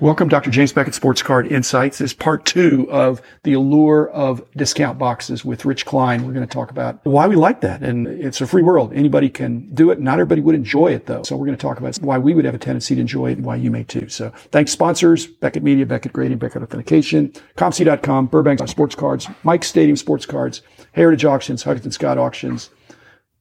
Welcome, Dr. James Beckett Sports Card Insights. This is part two of the allure of discount boxes with Rich Klein. We're going to talk about why we like that. And it's a free world. Anybody can do it. Not everybody would enjoy it though. So we're going to talk about why we would have a tendency to enjoy it and why you may too. So thanks sponsors, Beckett Media, Beckett Grading, Beckett Authentication, ComC.com, Burbank Sports Cards, Mike Stadium Sports Cards, Heritage Auctions, Huggins & Scott Auctions,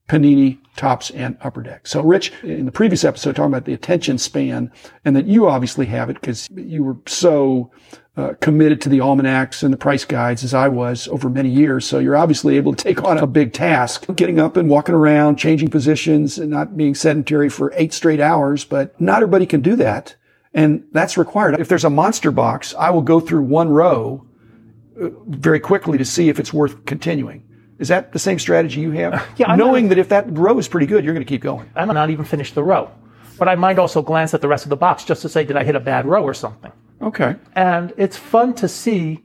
Panini, Topps, and Upper Deck. So, Rich, in the previous episode, talking about the attention span, and that you obviously have it because you were so uh, committed to the almanacs and the price guides as I was over many years. So you're obviously able to take on a big task, getting up and walking around, changing positions, and not being sedentary for eight straight hours. But not everybody can do that. And that's required. If there's a monster box, I will go through one row uh, very quickly to see if it's worth continuing. Is that the same strategy you have? Yeah, I'm Knowing not- that if that row is pretty good, you're going to keep going. I might not even finish the row. But I might also glance at the rest of the box just to say, did I hit a bad row or something? Okay. And it's fun to see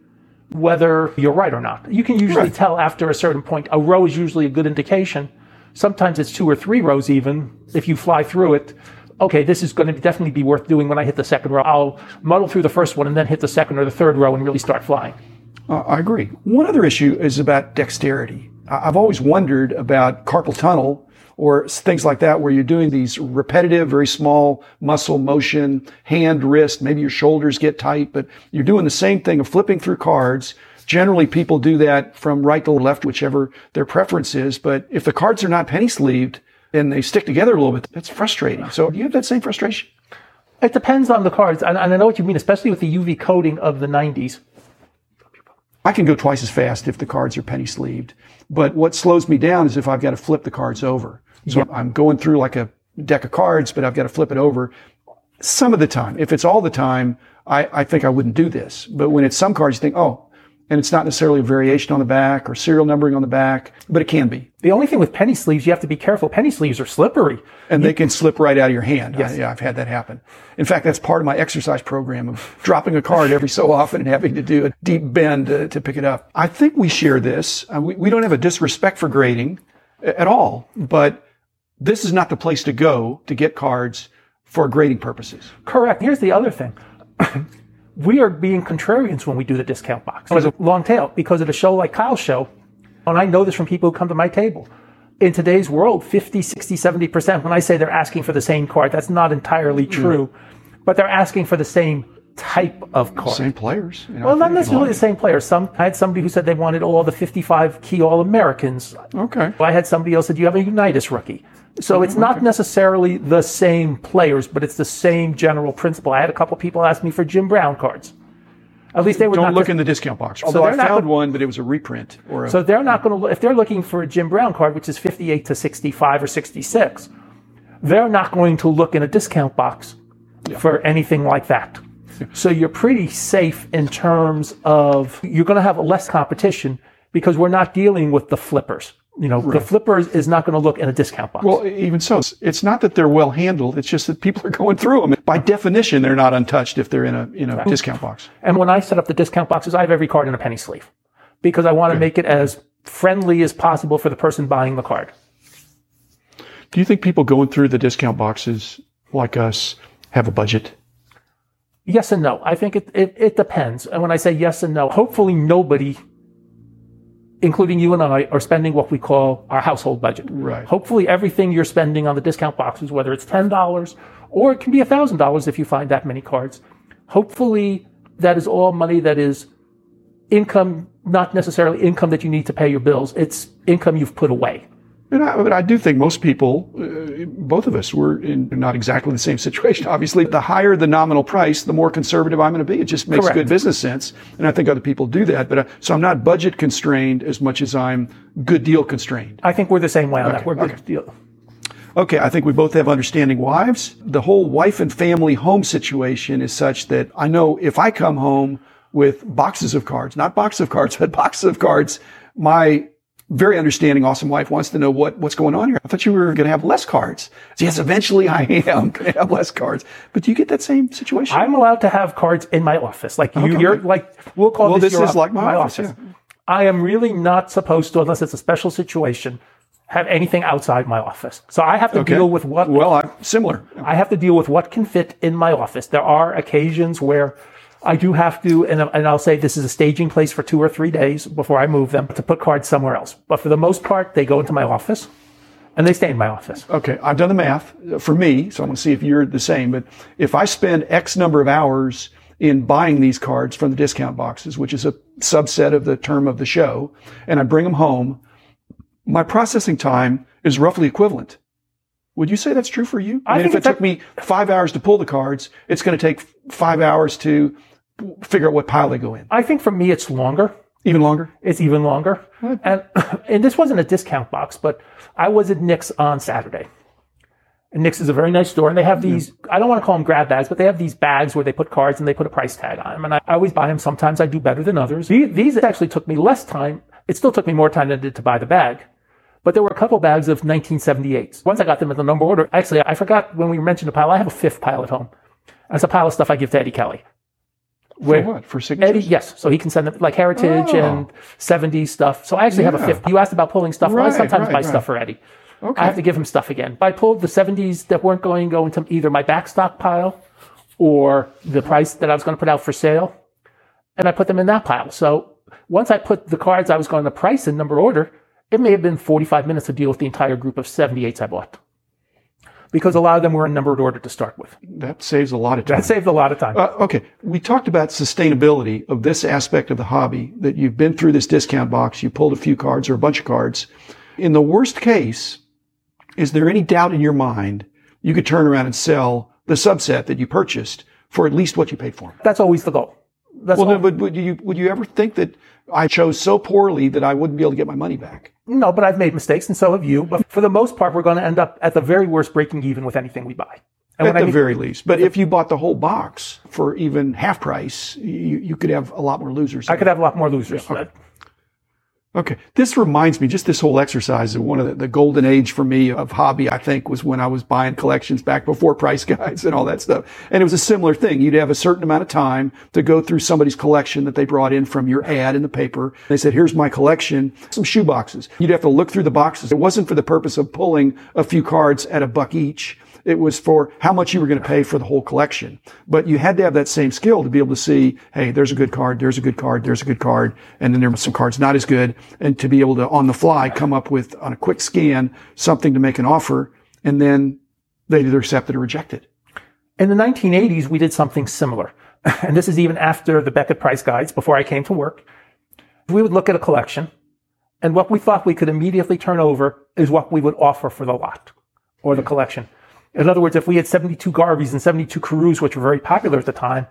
whether you're right or not. You can usually Right. tell after a certain point. A row is usually a good indication. Sometimes it's two or three rows even. If you fly through it, okay, this is going to definitely be worth doing when I hit the second row. I'll muddle through the first one and then hit the second or the third row and really start flying. Uh, I agree. One other issue is about dexterity. I've always wondered about carpal tunnel or things like that where you're doing these repetitive, very small muscle motion, hand, wrist, maybe your shoulders get tight, but you're doing the same thing of flipping through cards. Generally, people do that from right to left, whichever their preference is. But if the cards are not penny sleeved and they stick together a little bit, that's frustrating. So do you have that same frustration? It depends on the cards, and, and I know what you mean, especially with the UV coating of the 90s. I can go twice as fast if the cards are penny sleeved. But what slows me down is if I've got to flip the cards over. So I'm going through like a deck of cards, but I've got to flip it over. Some of the time, if it's all the time, I, I think I wouldn't do this. But when it's some cards, you think, oh, and it's not necessarily a variation on the back or serial numbering on the back, but it can be. The only thing with penny sleeves, you have to be careful. Penny sleeves are slippery. And they can slip right out of your hand. I, yeah, I've had that happen. In fact, that's part of my exercise program of dropping a card every so often and having to do a deep bend to, to pick it up. I think we share this. Uh, we, we don't have a disrespect for grading at all, but this is not the place to go to get cards for grading purposes. Correct. Here's the other thing. We are being contrarians when we do the discount box. As a long tail, because of a show like Kyle's show, and I know this from people who come to my table, in today's world, 50, 60, 70%, when I say they're asking for the same card, that's not entirely mm. true, but they're asking for the same type of card. Same players. You know, Well, not necessarily the same players. Some I had somebody who said they wanted all the 55 key All Americans. Okay. I had somebody else said "Do you have a Unitas rookie. So it's not necessarily the same players, but it's the same general principle. I had a couple people ask me for Jim Brown cards. At least they were Don't look in the discount box. Although I found gonna- one, but it was a reprint or a, So they're not going to, if they're looking for a Jim Brown card, which is 58 to 65 or 66, they're not going to look in a discount box for anything like that. So you're pretty safe in terms of you're going to have less competition because we're not dealing with the flippers. You know, the flipper is not going to look in a discount box. Well, even so, it's- it's not that they're well handled. It's just that people are going through them. By definition, they're not untouched if they're in a in a discount box. And when I set up the discount boxes, I have every card in a penny sleeve because I want to make it as friendly as possible for the person buying the card. Do you think people going through the discount boxes like us have a budget? Yes and no. I think it, it, it depends. And when I say yes and no, hopefully nobody, including you and I, are spending what we call our household budget. Right. Hopefully everything you're spending on the discount boxes, whether it's $10 or it can be $1,000 if you find that many cards, hopefully that is all money that is income, not necessarily income that you need to pay your bills. It's income you've put away. And I, but I do think most people, uh, both of us, were in not exactly the same situation. Obviously, the higher the nominal price, the more conservative I'm going to be. It just makes Correct. good business sense, and I think other people do that. But uh, so I'm not budget constrained as much as I'm good deal constrained. I think we're the same way on that. We're good okay. deal. Okay, I think we both have understanding wives. The whole wife and family home situation is such that I know if I come home with boxes of cards, not boxes of cards, but boxes of cards, my very understanding, awesome wife wants to know what, what's going on here. I thought you were going to have less cards. Yes, eventually I am going to have less cards. But do you get that same situation? I'm allowed to have cards in my office. Like you, Okay. you're like, we'll call Well, this, this is like my office, I am really not supposed to, unless it's a special situation, have anything outside my office. So I have to Okay. deal with what Well, I'm similar. I have to deal with what can fit in my office. There are occasions where I do have to, and, and I'll say this is a staging place for two or three days before I move them to put cards somewhere else. But for the most part, they go into my office and they stay in my office. Okay, I've done the math for me, so I want to see if you're the same. But if I spend X number of hours in buying these cards from the discount boxes, which is a subset of the term of the show, and I bring them home, my processing time is roughly equivalent. Would you say that's true for you? I mean, think if it took me five hours to pull the cards, it's going to take five hours to figure out what pile they go in. I think for me, it's longer. Even longer? It's even longer. And, and this wasn't a discount box, but I was at Nick's on Saturday. And Nick's is a very nice store, and they have these, I don't want to call them grab bags, but they have these bags where they put cards and they put a price tag on them. And I, I always buy them. Sometimes I do better than others. These, these actually took me less time. It still took me more time than it did to buy the bag. But there were a couple bags of 1978s. Once I got them in the number order, actually, I forgot when we mentioned a pile, I have a fifth pile at home. It's a pile of stuff I give to Eddie Kelly. For what? For signatures? Eddie, yes. So he can send them like heritage Oh. and 70 stuff. So I actually have a Yeah. fifth. You asked about pulling stuff. well, I sometimes right, buy right. stuff for Eddie. Okay. I have to give him stuff again. But I pulled the 70s that weren't going to go into either my backstock pile or the price that I was going to put out for sale. And I put them in that pile. So once I put the cards I was going to price in number order, it may have been 45 minutes to deal with the entire group of 78s I bought. Because a lot of them were in numbered order to start with. that saves a lot of time. That saved a lot of time. Uh, okay, we talked about sustainability of this aspect of the hobby. That you've been through this discount box, you pulled a few cards or a bunch of cards. In the worst case, is there any doubt in your mind you could turn around and sell the subset that you purchased for at least what you paid for? 'em? That's always the goal. That's Well, all- then, would, would you would you ever think that I chose so poorly that I wouldn't be able to get my money back? No, but I've made mistakes, and so have you. But for the most part, we're going to end up at the very worst breaking even with anything we buy. And At when I the mean- very least. But if you bought the whole box for even half price, you, you could have a lot more losers. I could have a lot more losers. Okay. This reminds me, just this whole exercise of one of the, the golden age for me of hobby, I think was when I was buying collections back before price guides and all that stuff. And it was a similar thing. You'd have a certain amount of time to go through somebody's collection that they brought in from your ad in the paper. They said, here's my collection, some shoe boxes. You'd have to look through the boxes. It wasn't for the purpose of pulling a few cards at a buck each. It was for how much you were going to pay for the whole collection. But you had to have that same skill to be able to see, hey, there's a good card, there's a good card, there's a good card, and then there were some cards not as good, and to be able to on the fly come up with on a quick scan something to make an offer, and then they either accept it or reject it. In the 1980s, we did something similar. And this is even after the Beckett price guides, before I came to work. We would look at a collection, and what we thought we could immediately turn over is what we would offer for the lot or the collection. In other words, if we had 72 Garveys and 72 Carews, which were very popular at the time,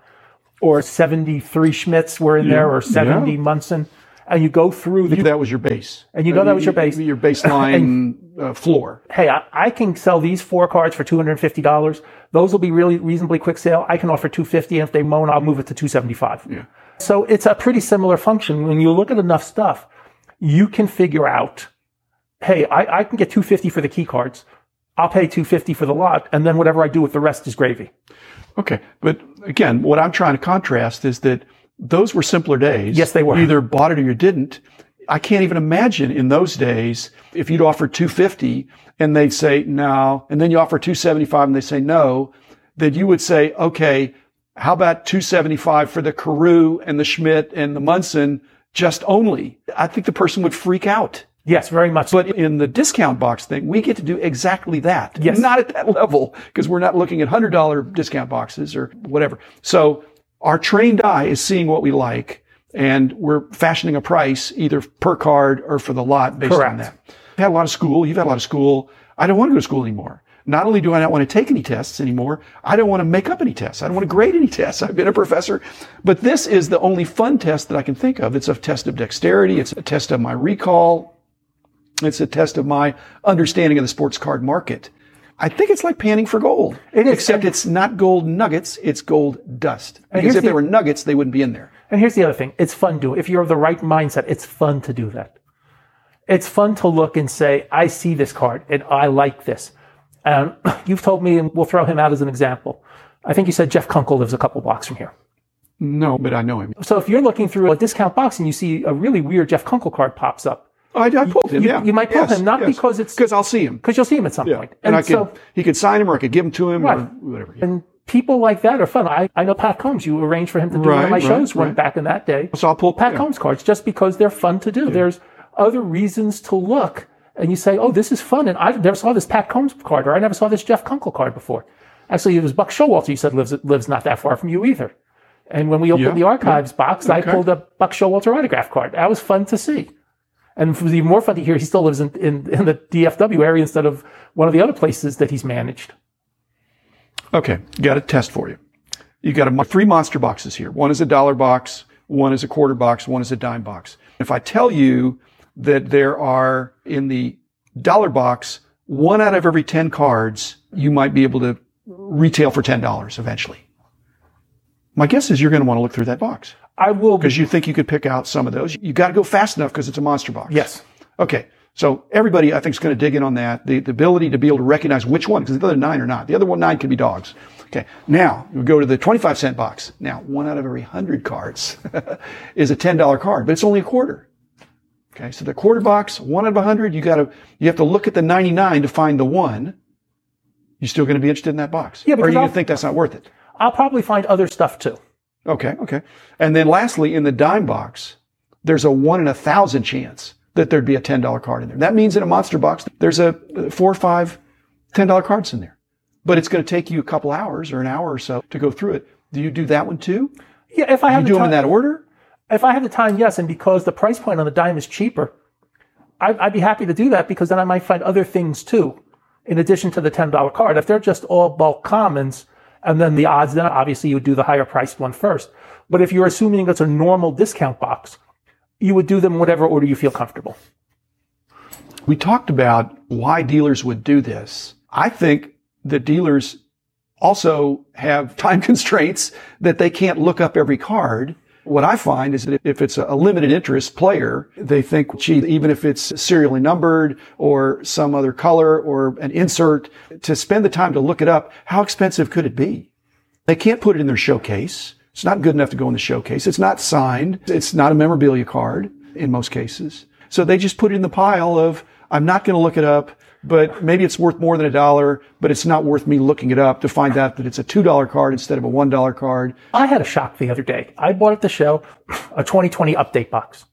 or 73 Schmidts were in there, or 70 yeah. Munson, and you go through the That was your base, And you know that was your base. your baseline uh, floor. hey, I, I can sell these four cards for two hundred and fifty dollars. Those will be really reasonably quick sale. I can offer two fifty, and if they moan, I'll move it to two seventy five. Yeah. So it's a pretty similar function. When you look at enough stuff, you can figure out, hey, I, I can get two fifty for the key cards. I'll pay two fifty for the lot, and then whatever I do with the rest is gravy. Okay. But again, what I'm trying to contrast is that those were simpler days. Yes, they were. You either bought it or you didn't. I can't even imagine in those days if you'd offer 250 and they'd say no, and then you offer 275 and they say no, that you would say, okay, how about 275 for the Carew and the Schmidt and the Munson just only? I think the person would freak out. Yes, very much. But in the discount box thing, we get to do exactly that. Yes. Not at that level because we're not looking at $100 discount boxes or whatever. So our trained eye is seeing what we like and we're fashioning a price either per card or for the lot based on Correct. that. I've had a lot of school. You've had a lot of school. I don't want to go to school anymore. Not only do I not want to take any tests anymore, I don't want to make up any tests. I don't want to grade any tests. I've been a professor, but this is the only fun test that I can think of. It's a test of dexterity. It's a test of my recall. It's a test of my understanding of the sports card market. I think it's like panning for gold. It is. Except it's not gold nuggets, it's gold dust. Because if the- they were nuggets, they wouldn't be in there. And here's the other thing. It's fun to, if you're of the right mindset, it's fun to do that. It's fun to look and say, I see this card and I like this. And you've told me, and we'll throw him out as an example. I think you said Jeff Kunkel lives a couple blocks from here. No, but I know him. So if you're looking through a discount box and you see a really weird Jeff Kunkel card pops up, I, I pulled him. You, yeah, you might pull him not because it's because I'll see him. because you'll see him at some Yeah, point. and, I could so, he could sign him or I could give him to him or Right. whatever. yeah. and people like that are fun. I, I know Pat Combs. You arranged for him to do one of my right, shows right. back in that day. So I'll pull Pat yeah. Combs cards just because they're fun to do. There's other reasons to look, and you say, "Oh, this is fun," and I never saw this Pat Combs card, or I never saw this Jeff Kunkel card before. Actually, it was Buck Showalter. You said lives lives not that far from you either. And when we opened Yeah, the archives box, I pulled a Buck Showalter autograph card. That was fun to see. And it was even more fun to hear he still lives in, in, in the DFW area instead of one of the other places that he's managed. Okay, got a test for you. You got a, three monster boxes here. One is a dollar box, one is a quarter box, one is a dime box. If I tell you that there are in the dollar box one out of every ten cards, you might be able to retail for ten dollars eventually. My guess is you're going to want to look through that box I will because you think you could pick out some of those. You got to go fast enough because it's a monster box. Yes. Okay. So everybody, I think, is going to dig in on that. The, the ability to be able to recognize which one, because the other nine are not. The other one nine could be dogs. Okay. Now we go to the 25 cent box. Now, one out of every hundred cards is a $10 card, but it's only a quarter. Okay. So the quarter box, one out of a hundred, you got to, you have to look at the 99 to find the one. You're still going to be interested in that box? Yeah, Or you I'll- think that's not worth it? I'll probably find other stuff too. Okay, okay. And then lastly, in the dime box, there's a one in a thousand chance that there'd be a $10 card in there. That means in a monster box, there's a uh, four or five $10 cards in there. But it's going to take you a couple hours or an hour or so to go through it. Do you do that one too? Yeah, if I have You have do the them in time, that order? if I have the time, yes, and because the price point on the dime is cheaper, I, I'd be happy to do that because then I might find other things too, in addition to the ten dollar card. If they're just all bulk commons, and then the odds, then obviously you would do the higher priced one first. But if you're assuming it's a normal discount box, you would do them whatever order you feel comfortable. We talked about why dealers would do this. I think that dealers also have time constraints that they can't look up every card. What I find is that if it's a limited interest player, they think, gee, even if it's serially numbered or some other color or an insert, to spend the time to look it up, how expensive could it be? They can't put it in their showcase. It's not good enough to go in the showcase. It's not signed. It's not a memorabilia card in most cases. So they just put it in the pile of, I'm not going to look it up, but maybe it's worth more than a dollar, but it's not worth me looking it up to find out that it's a $2 card instead of a $1 card. I had a shock the other day. I bought at the show a 2020 update box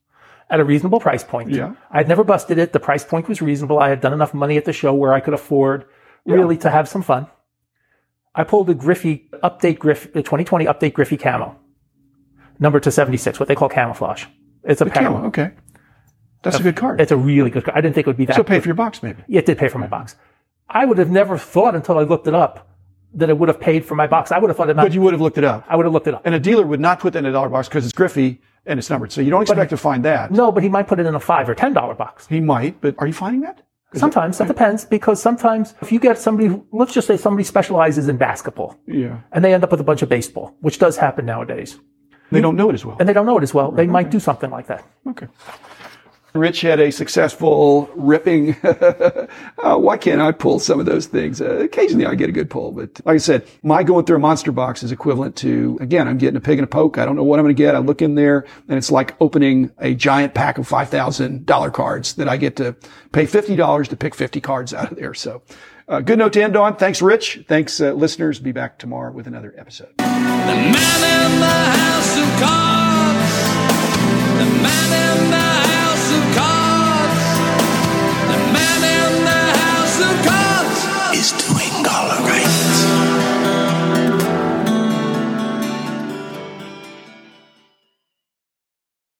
at a reasonable price point. Yeah. I'd never busted it. The price point was reasonable. I had done enough money at the show where I could afford really to have some fun. I pulled a Griffey update Griff, the 2020 update Griffey camo, number to 76, what they call camouflage. It's a Camo, camo. okay. That's a good card. It's a really good. Card. I didn't think it would be that. So pay for your box maybe. Yeah, it did pay for my box. I would have never thought until I looked it up that it would have paid for my box. I would have thought it not. But you would have looked it up. I would have looked it up. And a dealer would not put that in a dollar box because it's Griffey and it's numbered. So you don't expect to find that. No, but he might put it in a five or ten dollar box. He might, but are you finding that? Sometimes that depends because sometimes if you get somebody, who- let's just say somebody specializes in basketball Yeah. and they end up with a bunch of baseball, which does happen nowadays, They don't know it as well. and they don't know it as well, they might do something like that. Okay. Rich had a successful ripping. uh, why can't I pull some of those things? Uh, occasionally I get a good pull, but like I said, my going through a monster box is equivalent to, again, I'm getting a pig and a poke. I don't know what I'm going to get. I look in there and it's like opening a giant pack of $5,000 cards that I get to pay $50 to pick 50 cards out of there. So, uh, good note to end on. Thanks, Rich. Thanks, uh, listeners. Be back tomorrow with another episode.